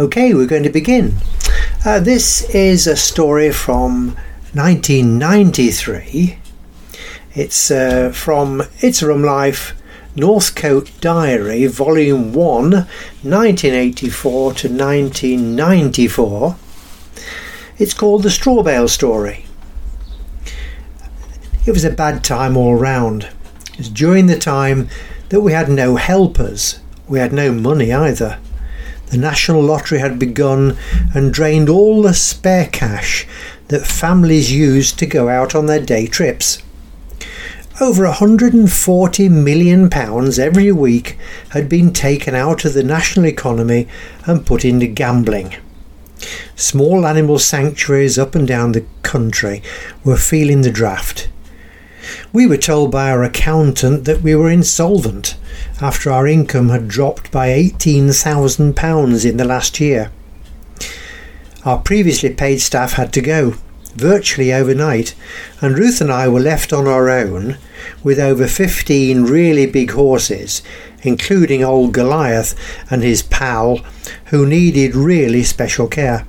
Okay, we're going to begin. Uh, this is a story from 1993. It's uh, from It's Rum Life Northcote Diary, Volume 1, 1984 to 1994. It's called The Straw Bale Story. It was a bad time all round. It was during the time that we had no helpers. We had no money either. The National Lottery had begun and drained all the spare cash that families used to go out on their day trips. Over 140 million pounds every week had been taken out of the national economy and put into gambling. Small animal sanctuaries up and down the country were feeling the draft. We were told by our accountant that we were insolvent after our income had dropped by £18,000 in the last year. Our previously paid staff had to go, virtually overnight, and Ruth and I were left on our own with over 15 really big horses, including old Goliath and his pal, who needed really special care.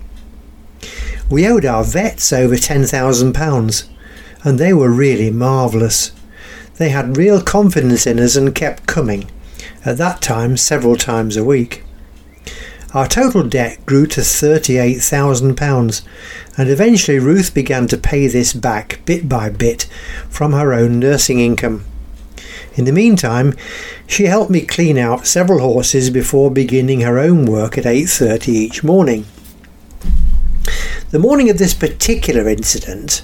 We owed our vets over £10,000 and they were really marvellous. They had real confidence in us and kept coming, at that time several times a week. Our total debt grew to £38,000, and eventually Ruth began to pay this back bit by bit from her own nursing income. In the meantime, she helped me clean out several horses before beginning her own work at 8:30 each morning. The morning of this particular incident,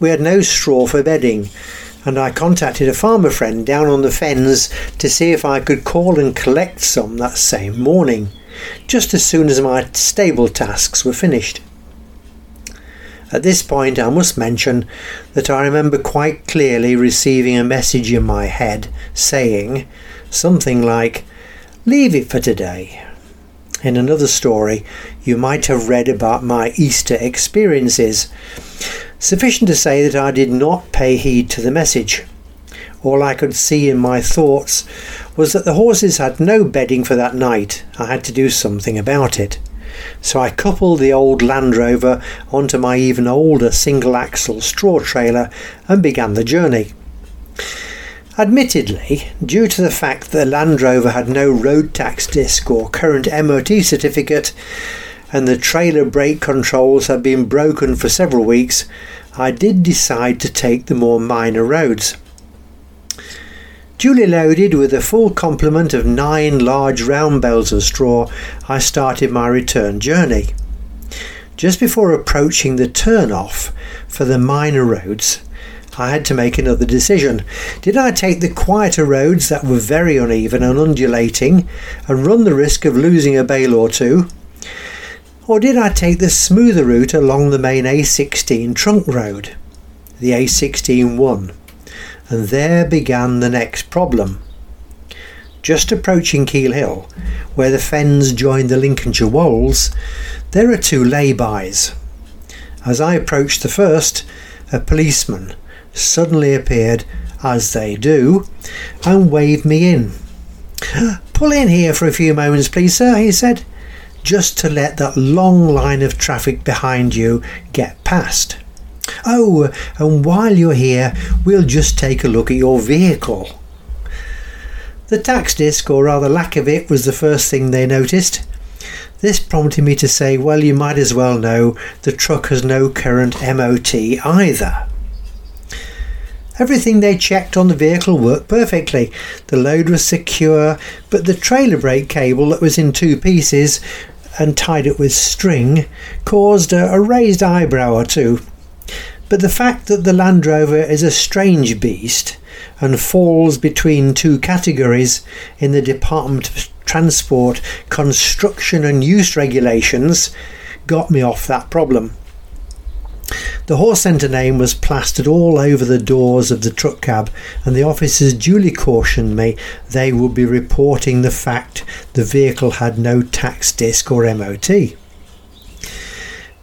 we had no straw for bedding, and I contacted a farmer friend down on the fens to see if I could call and collect some that same morning, just as soon as my stable tasks were finished. At this point, I must mention that I remember quite clearly receiving a message in my head saying something like, Leave it for today. In another story, you might have read about my Easter experiences. Sufficient to say that I did not pay heed to the message. All I could see in my thoughts was that the horses had no bedding for that night. I had to do something about it. So I coupled the old Land Rover onto my even older single axle straw trailer and began the journey. Admittedly, due to the fact that the Land Rover had no road tax disc or current MOT certificate, and the trailer brake controls had been broken for several weeks, I did decide to take the more minor roads. Duly loaded with a full complement of nine large round bales of straw, I started my return journey. Just before approaching the turn-off for the minor roads, I had to make another decision. Did I take the quieter roads that were very uneven and undulating and run the risk of losing a bale or two? Or did I take the smoother route along the main A16 trunk road, the A16 1? And there began the next problem. Just approaching Keal Hill, where the fens join the Lincolnshire Wolds, there are two lay-bys. As I approached the first, a policeman suddenly appeared, as they do, and waved me in. Pull in here for a few moments, please, sir, he said just to let that long line of traffic behind you get past. Oh, and while you're here, we'll just take a look at your vehicle. The tax disc, or rather lack of it, was the first thing they noticed. This prompted me to say, well, you might as well know the truck has no current MOT either. Everything they checked on the vehicle worked perfectly. The load was secure, but the trailer brake cable that was in two pieces and tied it with string caused a, a raised eyebrow or two. But the fact that the Land Rover is a strange beast and falls between two categories in the Department of Transport construction and use regulations got me off that problem. The horse centre name was plastered all over the doors of the truck cab, and the officers duly cautioned me they would be reporting the fact the vehicle had no tax disc or MOT.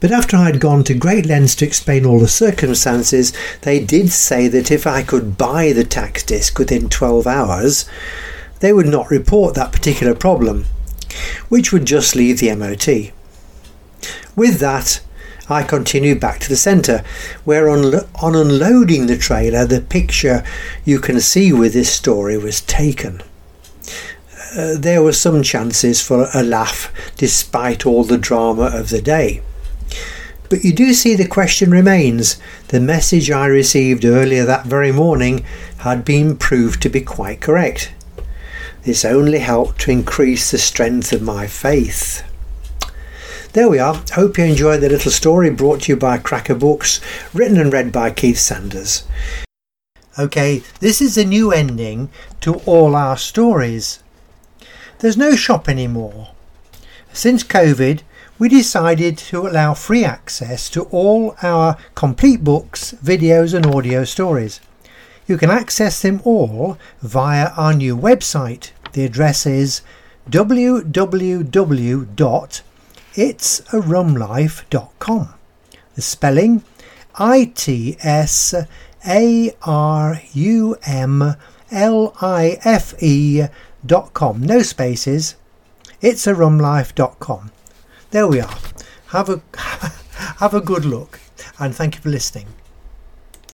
But after I had gone to great lengths to explain all the circumstances, they did say that if I could buy the tax disc within 12 hours, they would not report that particular problem. which would just leave the MOT. With that, I continued back to the centre, where on, on unloading the trailer, the picture you can see with this story was taken. Uh, there were some chances for a laugh despite all the drama of the day. But you do see the question remains. The message I received earlier that very morning had been proved to be quite correct. This only helped to increase the strength of my faith. There we are. Hope you enjoyed the little story brought to you by Cracker Books, written and read by Keith Sanders. Okay, this is a new ending to all our stories. There's no shop anymore. Since COVID, we decided to allow free access to all our complete books, videos, and audio stories. You can access them all via our new website. The address is www.itsarumlife.com. The spelling I T S A R U M L I F E dot com. No spaces. It's a rumlife.com. There we are. Have a have a good look and thank you for listening.